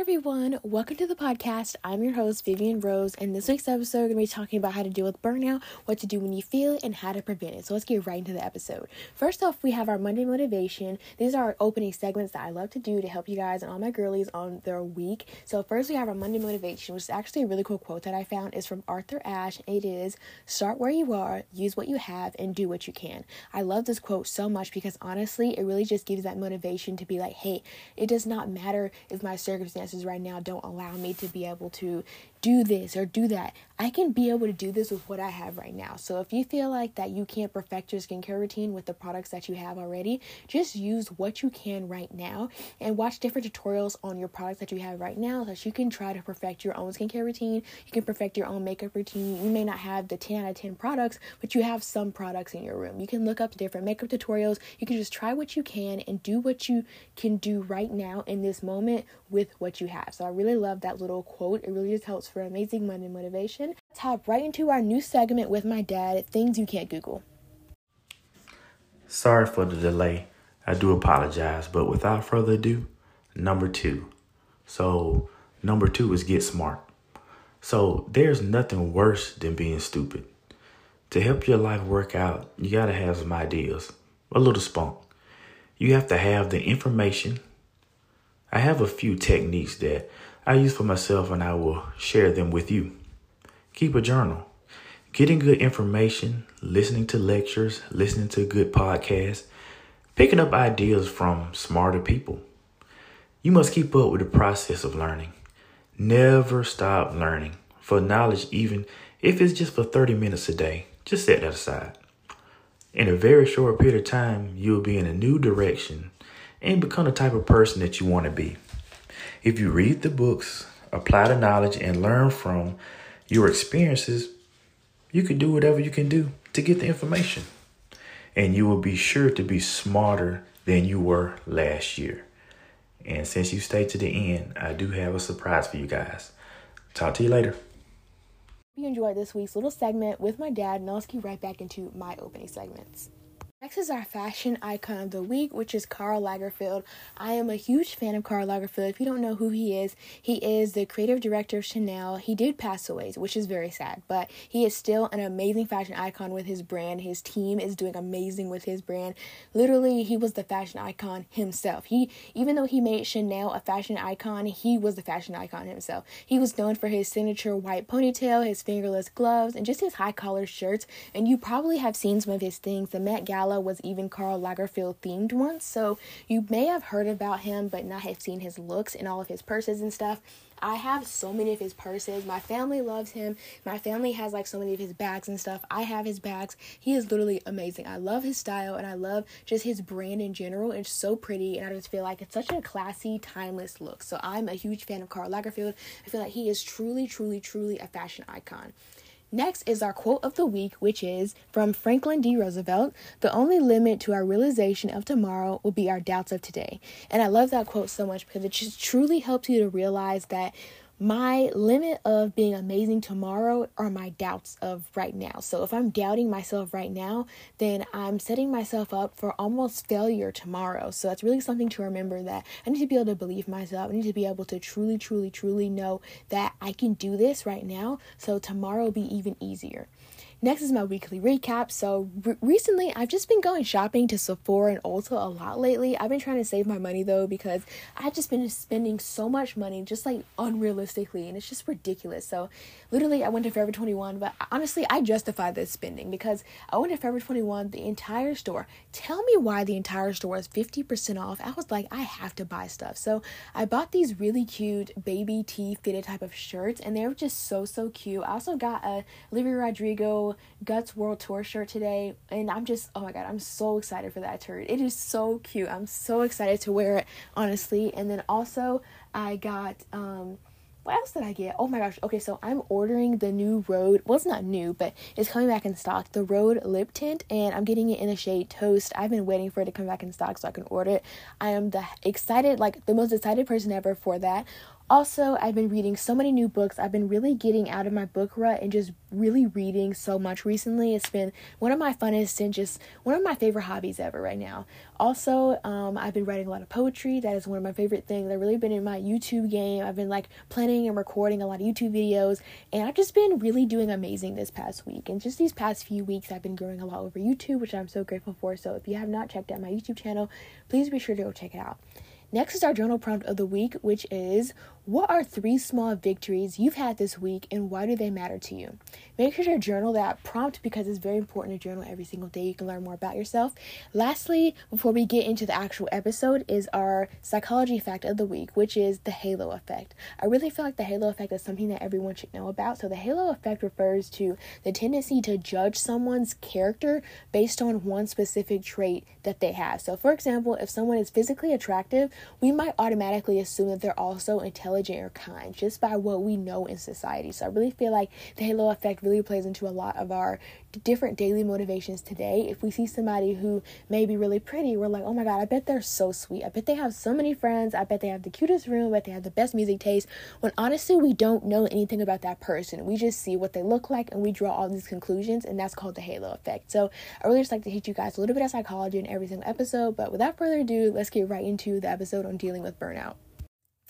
everyone, welcome to the podcast. I'm your host, Vivian Rose, and this week's episode, we're going to be talking about how to deal with burnout, what to do when you feel it, and how to prevent it. So let's get right into the episode. First off, we have our Monday motivation. These are our opening segments that I love to do to help you guys and all my girlies on their week. So first, we have our Monday motivation, which is actually a really cool quote that I found. is from Arthur Ashe. It is, start where you are, use what you have, and do what you can. I love this quote so much because honestly, it really just gives that motivation to be like, hey, it does not matter if my circumstances circumstances right now don't allow me to be able to do this or do that. I can be able to do this with what I have right now. So if you feel like that you can't perfect your skincare routine with the products that you have already, just use what you can right now and watch different tutorials on your products that you have right now so that you can try to perfect your own skincare routine. You can perfect your own makeup routine. You may not have the 10 out of 10 products, but you have some products in your room. You can look up different makeup tutorials. You can just try what you can and do what you can do right now in this moment with what you have. So I really love that little quote. It really just helps for amazing Monday motivation. Let's hop right into our new segment with my dad things you can't Google. Sorry for the delay. I do apologize, but without further ado, number two. So, number two is get smart. So, there's nothing worse than being stupid. To help your life work out, you got to have some ideas, a little spunk. You have to have the information. I have a few techniques that I use for myself and I will share them with you. Keep a journal. Getting good information, listening to lectures, listening to good podcasts, picking up ideas from smarter people. You must keep up with the process of learning. Never stop learning. For knowledge, even if it's just for 30 minutes a day, just set that aside. In a very short period of time, you'll be in a new direction and become the type of person that you want to be. If you read the books, apply the knowledge, and learn from your experiences, you can do whatever you can do to get the information. And you will be sure to be smarter than you were last year. And since you stayed to the end, I do have a surprise for you guys. Talk to you later. Hope you enjoyed this week's little segment with my dad, and get right back into my opening segments. Next is our fashion icon of the week, which is Karl Lagerfeld. I am a huge fan of Karl Lagerfeld. If you don't know who he is, he is the creative director of Chanel. He did pass away, which is very sad, but he is still an amazing fashion icon with his brand. His team is doing amazing with his brand. Literally, he was the fashion icon himself. He even though he made Chanel a fashion icon, he was the fashion icon himself. He was known for his signature white ponytail, his fingerless gloves, and just his high collar shirts. And you probably have seen some of his things. The Met Gala Was even Karl Lagerfeld themed once, so you may have heard about him but not have seen his looks and all of his purses and stuff. I have so many of his purses. My family loves him. My family has like so many of his bags and stuff. I have his bags. He is literally amazing. I love his style and I love just his brand in general. It's so pretty and I just feel like it's such a classy, timeless look. So I'm a huge fan of Karl Lagerfeld. I feel like he is truly, truly, truly a fashion icon. Next is our quote of the week, which is from Franklin D. Roosevelt The only limit to our realization of tomorrow will be our doubts of today. And I love that quote so much because it just truly helps you to realize that my limit of being amazing tomorrow are my doubts of right now. So if I'm doubting myself right now, then I'm setting myself up for almost failure tomorrow. So that's really something to remember that I need to be able to believe myself. I need to be able to truly, truly, truly know that I can do this right now. So tomorrow will be even easier. Next is my weekly recap. So re- recently, I've just been going shopping to Sephora and Ulta a lot lately. I've been trying to save my money though because I've just been spending so much money, just like unrealistically, and it's just ridiculous. So literally, I went to Forever 21, but honestly, I justify this spending because I went to Forever 21, the entire store. Tell me why the entire store is 50% off. I was like, I have to buy stuff. So I bought these really cute baby tee fitted type of shirts, and they were just so so cute. I also got a Olivia Rodrigo Guts World Tour shirt today, and I'm just oh my god, I'm so excited for that shirt. It is so cute. I'm so excited to wear it, honestly. And then also I got um what else did I get? Oh my gosh. Okay, so I'm ordering the new Rhode. Well, it's not new, but it's coming back in stock. The Rhode lip tint, and I'm getting it in the shade Toast. I've been waiting for it to come back in stock so I can order it. I am the excited, like the most excited person ever for that. Also, I've been reading so many new books. I've been really getting out of my book rut and just really reading so much recently. It's been one of my funnest and just one of my favorite hobbies ever right now. Also, um, I've been writing a lot of poetry. That is one of my favorite things. I've really been in my YouTube game. I've been like planning and recording a lot of YouTube videos, and I've just been really doing amazing this past week. And just these past few weeks, I've been growing a lot over YouTube, which I'm so grateful for. So if you have not checked out my YouTube channel, please be sure to go check it out. Next is our journal prompt of the week, which is what are three small victories you've had this week and why do they matter to you? Make sure to journal that prompt because it's very important to journal every single day. You can learn more about yourself. Lastly, before we get into the actual episode, is our psychology fact of the week, which is the halo effect. I really feel like the halo effect is something that everyone should know about. So, the halo effect refers to the tendency to judge someone's character based on one specific trait that they have. So, for example, if someone is physically attractive, we might automatically assume that they're also intelligent or kind just by what we know in society. So I really feel like the halo effect really plays into a lot of our different daily motivations today. If we see somebody who may be really pretty, we're like, oh my God, I bet they're so sweet. I bet they have so many friends. I bet they have the cutest room. I bet they have the best music taste. When honestly, we don't know anything about that person. We just see what they look like and we draw all these conclusions, and that's called the halo effect. So I really just like to teach you guys a little bit of psychology in every single episode. But without further ado, let's get right into the episode on dealing with burnout.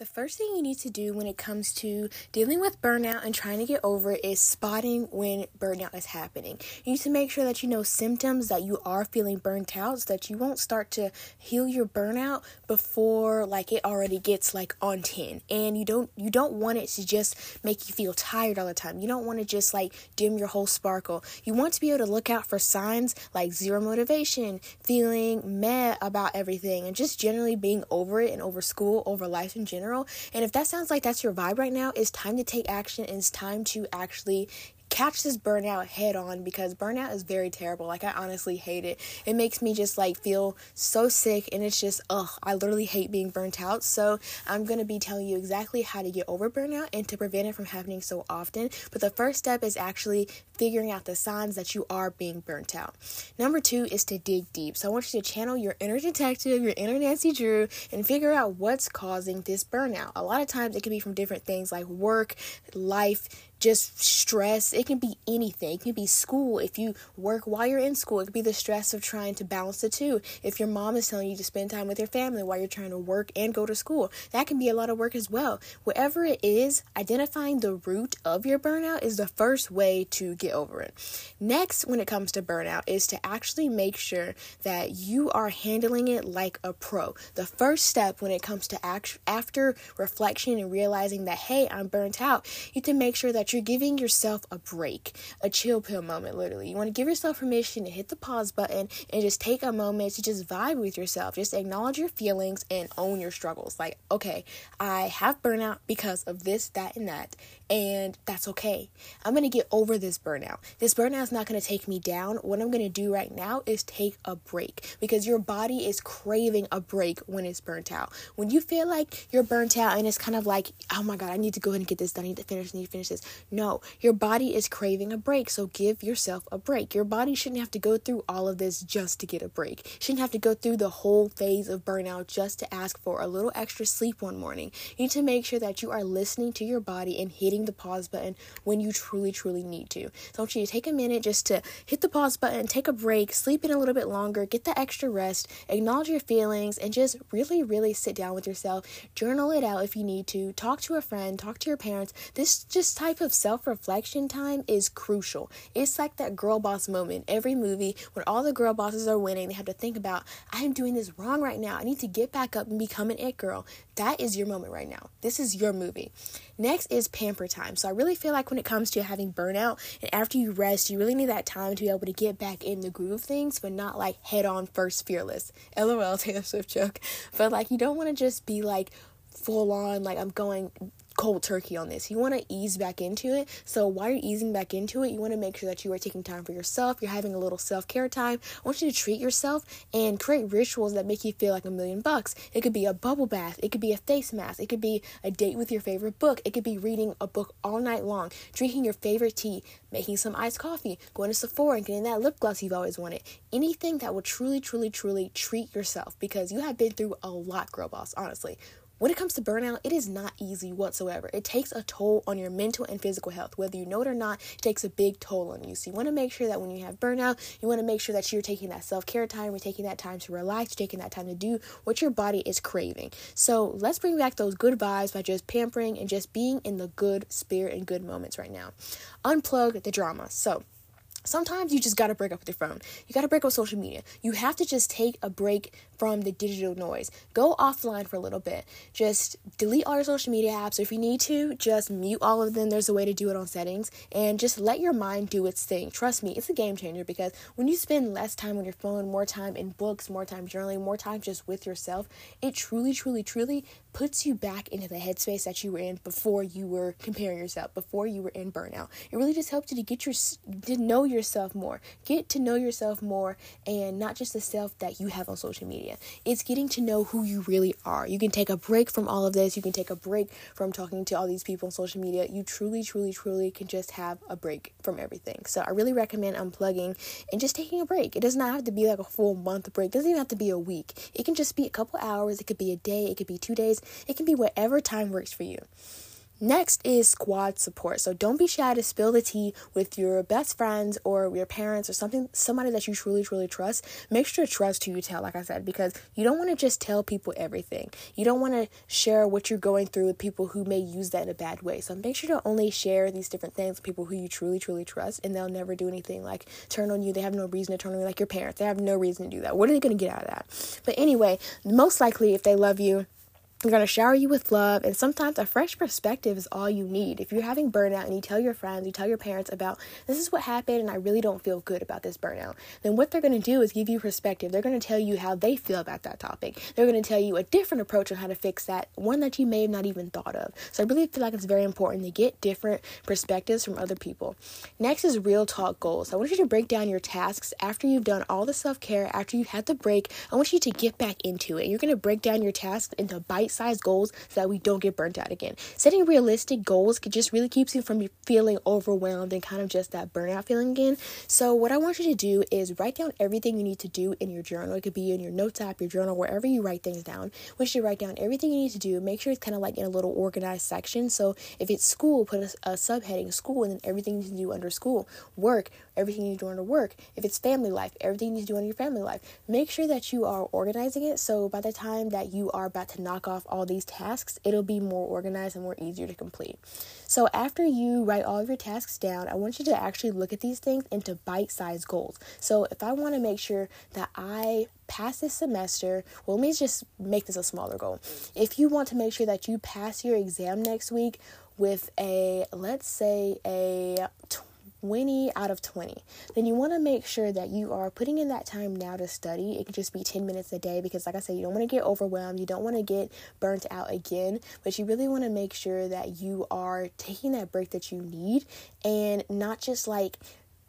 The first thing you need to do when it comes to dealing with burnout and trying to get over it is spotting when burnout is happening. You need to make sure that you know symptoms that you are feeling burnt out so that you won't start to heal your burnout before like it already gets like on 10. And you don't you don't want it to just make you feel tired all the time. You don't want to just like dim your whole sparkle. You want to be able to look out for signs like zero motivation, feeling meh about everything and just generally being over it and over school, over life in general general. And if that sounds like that's your vibe right now, it's time to take action and it's time to actually catch this burnout head on because burnout is very terrible. Like I honestly hate it. It makes me just like feel so sick and it's just ugh, I literally hate being burnt out. So I'm to be telling you exactly how to get over burnout and to prevent it from happening so often. But the first step is actually figuring out the signs that you are being burnt out. Number 2 is to dig deep. So I want you to channel your inner detective, your inner Nancy Drew and figure out what's causing this burnout. A lot of times it can be from different things like work, life, just stress. It can be anything. It can be school. If you work while you're in school, it could be the stress of trying to balance the two. If your mom is telling you to spend time with your family while you're trying to work and go to school, that can be a lot of work as well. Whatever it is, identifying the root of your burnout is the first way to get over it. Next, when it comes to burnout, is to actually make sure that you are handling it like a pro. The first step when it comes to act- after reflection and realizing that, hey, I'm burnt out, you have to make sure that you're giving yourself a break, a chill pill moment, literally. You want to give yourself permission to hit the pause button and just take a moment to just vibe with yourself. Just acknowledge your feelings and own your struggles. Like, okay, I have burnout because of this, that, and that and that's okay. I'm going to get over this burnout. This burnout is not going to take me down. What I'm going to do right now is take a break because your body is craving a break when it's burnt out. When you feel like you're burnt out and it's kind of like, oh my God, I need to go ahead and get this done. I need to finish, I need to finish this. No, your body is craving a break. So give yourself a break. Your body shouldn't have to go through all of this just to get a break. Shouldn't have to go through the whole phase of burnout just to ask for a little extra sleep one morning. You need to make sure that you are listening to your body and hitting the pause button when you truly, truly need to. So I want you to take a minute just to hit the pause button, take a break, sleep in a little bit longer, get the extra rest, acknowledge your feelings, and just really, really sit down with yourself. Journal it out if you need to. Talk to a friend, talk to your parents. This just type of self reflection time is crucial. It's like that girl boss moment. Every movie, when all the girl bosses are winning, they have to think about, I am doing this wrong right now. I need to get back up and become an it girl. That is your moment right now. This is your movie. Next is pamper time. So I really feel like when it comes to having burnout and after you rest, you really need that time to be able to get back in the groove of things, but not like head on first fearless. LOL Taylor Swift joke. But like you don't want to just be like full on like I'm going cold turkey on this. You want to ease back into it. So while you're easing back into it, you want to make sure that you are taking time for yourself. You're having a little self care time. I want you to treat yourself and create rituals that make you feel like a million bucks. It could be a bubble bath. It could be a face mask. It could be a date with your favorite book. It could be reading a book all night long, drinking your favorite tea, making some iced coffee, going to Sephora and getting that lip gloss you've always wanted. Anything that will truly, truly, truly treat yourself because you have been through a lot, girl boss, honestly when it comes to burnout, it is not easy whatsoever. It takes a toll on your mental and physical health. Whether you know it or not, it takes a big toll on you. So you want to make sure that when you have burnout, you want to make sure that you're taking that self care time, you're taking that time to relax, you're taking that time to do what your body is craving. So let's bring back those good vibes by just pampering and just being in the good spirit and good moments right now. Unplug the drama. So, Sometimes you just gotta break up with your phone. You gotta break up with social media. You have to just take a break from the digital noise. Go offline for a little bit. Just delete all your social media apps. Or If you need to, just mute all of them. There's a way to do it on settings. And just let your mind do its thing. Trust me, it's a game changer because when you spend less time on your phone, more time in books, more time journaling, more time just with yourself, it truly, truly, truly puts you back into the headspace that you were in before you were comparing yourself, before you were in burnout. It really just helps you to get your to know yourself more, get to know yourself more, and not just the self that you have on social media. It's getting to know who you really are. You can take a break from all of this. You can take a break from talking to all these people on social media. You truly, truly, truly can just have a break from everything. So I really recommend unplugging and just taking a break. It does not have to be like a full month break. It doesn't even have to be a week. It can just be a couple hours. It could be a day. It could be two days it can be whatever time works for you. Next is squad support. So don't be shy to spill the tea with your best friends or your parents or something somebody that you truly truly trust. Make sure to trust who you tell like I said because you don't want to just tell people everything. You don't want to share what you're going through with people who may use that in a bad way. So make sure to only share these different things with people who you truly truly trust and they'll never do anything like turn on you. They have no reason to turn on you like your parents. They have no reason to do that. What are they going to get out of that? But anyway, most likely if they love you they're going to shower you with love, and sometimes a fresh perspective is all you need. If you're having burnout and you tell your friends, you tell your parents about this is what happened, and I really don't feel good about this burnout, then what they're going to do is give you perspective. They're going to tell you how they feel about that topic. They're going to tell you a different approach on how to fix that, one that you may have not even thought of. So I really feel like it's very important to get different perspectives from other people. Next is real talk goals. I want you to break down your tasks after you've done all the self care, after you've had the break. I want you to get back into it. You're going to break down your tasks into bite bite sized goals so that we don't get burnt out again. Setting realistic goals could just really keeps you from feeling overwhelmed and kind of just that burnout feeling again. So, what I want you to do is write down everything you need to do in your journal. It could be in your notes app, your journal, wherever you write things down. Once you write down everything you need to do, make sure it's kind of like in a little organized section. So, if it's school, put a, a subheading school and then everything you need to do under school. Work, everything you need to do under work. If it's family life, everything you need to do under your family life. Make sure that you are organizing it so by the time that you are about to knock off off all these tasks, it'll be more organized and more easier to complete. So, after you write all of your tasks down, I want you to actually look at these things into bite sized goals. So, if I want to make sure that I pass this semester, well, let me just make this a smaller goal. If you want to make sure that you pass your exam next week with a, let's say, a 20 out of 20, then you want to make sure that you are putting in that time now to study. It could just be 10 minutes a day because, like I said, you don't want to get overwhelmed, you don't want to get burnt out again, but you really want to make sure that you are taking that break that you need and not just like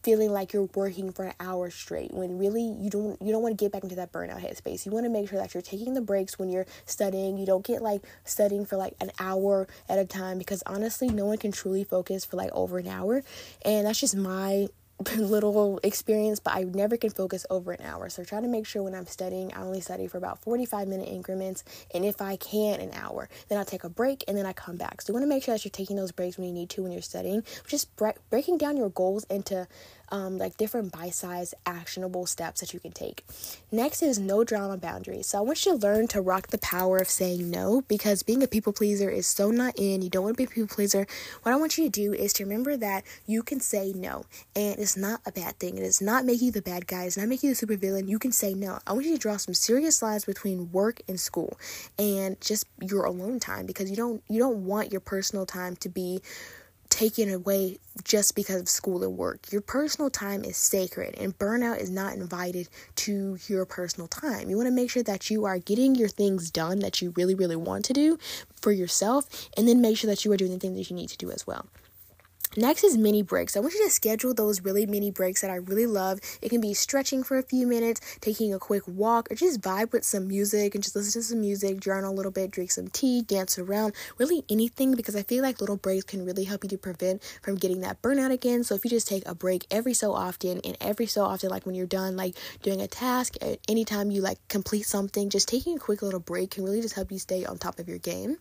feeling like you're working for an hour straight when really you don't you don't want to get back into that burnout headspace. You want to make sure that you're taking the breaks when you're studying. You don't get like studying for like an hour at a time because honestly, no one can truly focus for like over an hour. And that's just my little experience, but I never can focus over an hour. So try to make sure when I'm studying, I only study for about 45 minute increments. And if I can, an hour. Then I'll take a break and then I come back. So you want to make sure that you're taking those breaks when you need to when you're studying. Just bre- breaking down your goals into um, like different bite-sized actionable steps that you can take. Next is no drama boundaries. So I want you to learn to rock the power of saying no because being a people pleaser is so not in. You don't want to be a people pleaser. What I want you to do is to remember that you can say no, and it's not a bad thing. It does not make you the bad guy. It's not make you the super villain. You can say no. I want you to draw some serious lines between work and school, and just your alone time because you don't you don't want your personal time to be taken away just because of school and work. Your personal time is sacred, and burnout is not invited to your personal time. You want to make sure that you are getting your things done that you really, really want to do for yourself, and then make sure that you are doing the things that you need to do as well. Next is mini breaks. I want you to schedule those really mini breaks that I really love. It can be stretching for a few minutes, taking a quick walk, or just vibe with some music and just listen to some music, journal a little bit, drink some tea, dance around, really anything because I feel like little breaks can really help you to prevent from getting that burnout again. So if you just take a break every so often and every so often, like when you're done, like doing a task, anytime you like complete something, just taking a quick little break can really just help you stay on top of your game.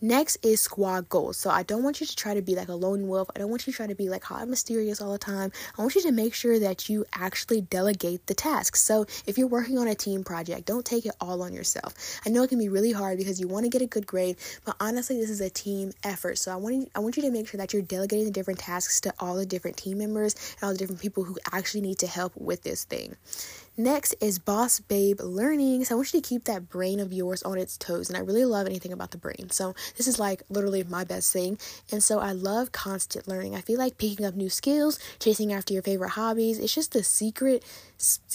Next is squad goals. So I don't want you to try to be like a lone wolf. I don't want you to try to be like hot and mysterious all the time. I want you to make sure that you actually delegate the tasks. So if you're working on a team project, don't take it all on yourself. I know it can be really hard because you want to get a good grade, but honestly, this is a team effort. So I want you, I want you to make sure that you're delegating the different tasks to all the different team members and all the different people who actually need to help with this thing. Next is Boss Babe Learning. So I want you to keep that brain of yours on its toes. And I really love anything about the brain. So this is like literally my best thing. And so I love constant learning. I feel like picking up new skills, chasing after your favorite hobbies, it's just the secret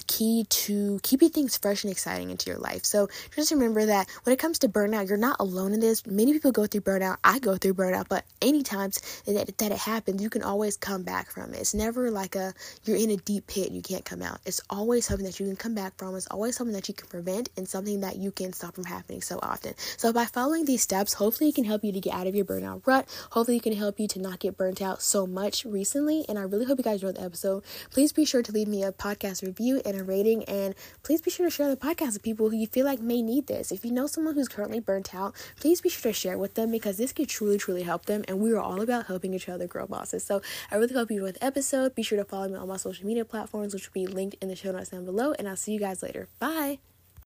key to keeping things fresh and exciting into your life. So just remember that when it comes to burnout, you're not alone in this. Many people go through burnout. I go through burnout, but any times that, that it happens, you can always come back from it. It's never like a you're in a deep pit and you can't come out. It's always something that you can come back from. It's always something that you can prevent and something that you can stop from happening so often. So by following these steps, hopefully it can help you to get out of your burnout rut. Hopefully it can help you to not get burnt out so much recently. And I really hope you guys enjoyed the episode. Please be sure to leave me a podcast review and a rating. And please be sure to share the podcast with people who you feel like may need this. If you know someone who's currently burnt out, please be sure to share with them because this could truly, truly help them. And we are all about helping each other grow bosses. So I really hope you enjoyed the episode. Be sure to follow me on my social media platforms, which will be linked in the show notes down below. And I'll see you guys later. Bye.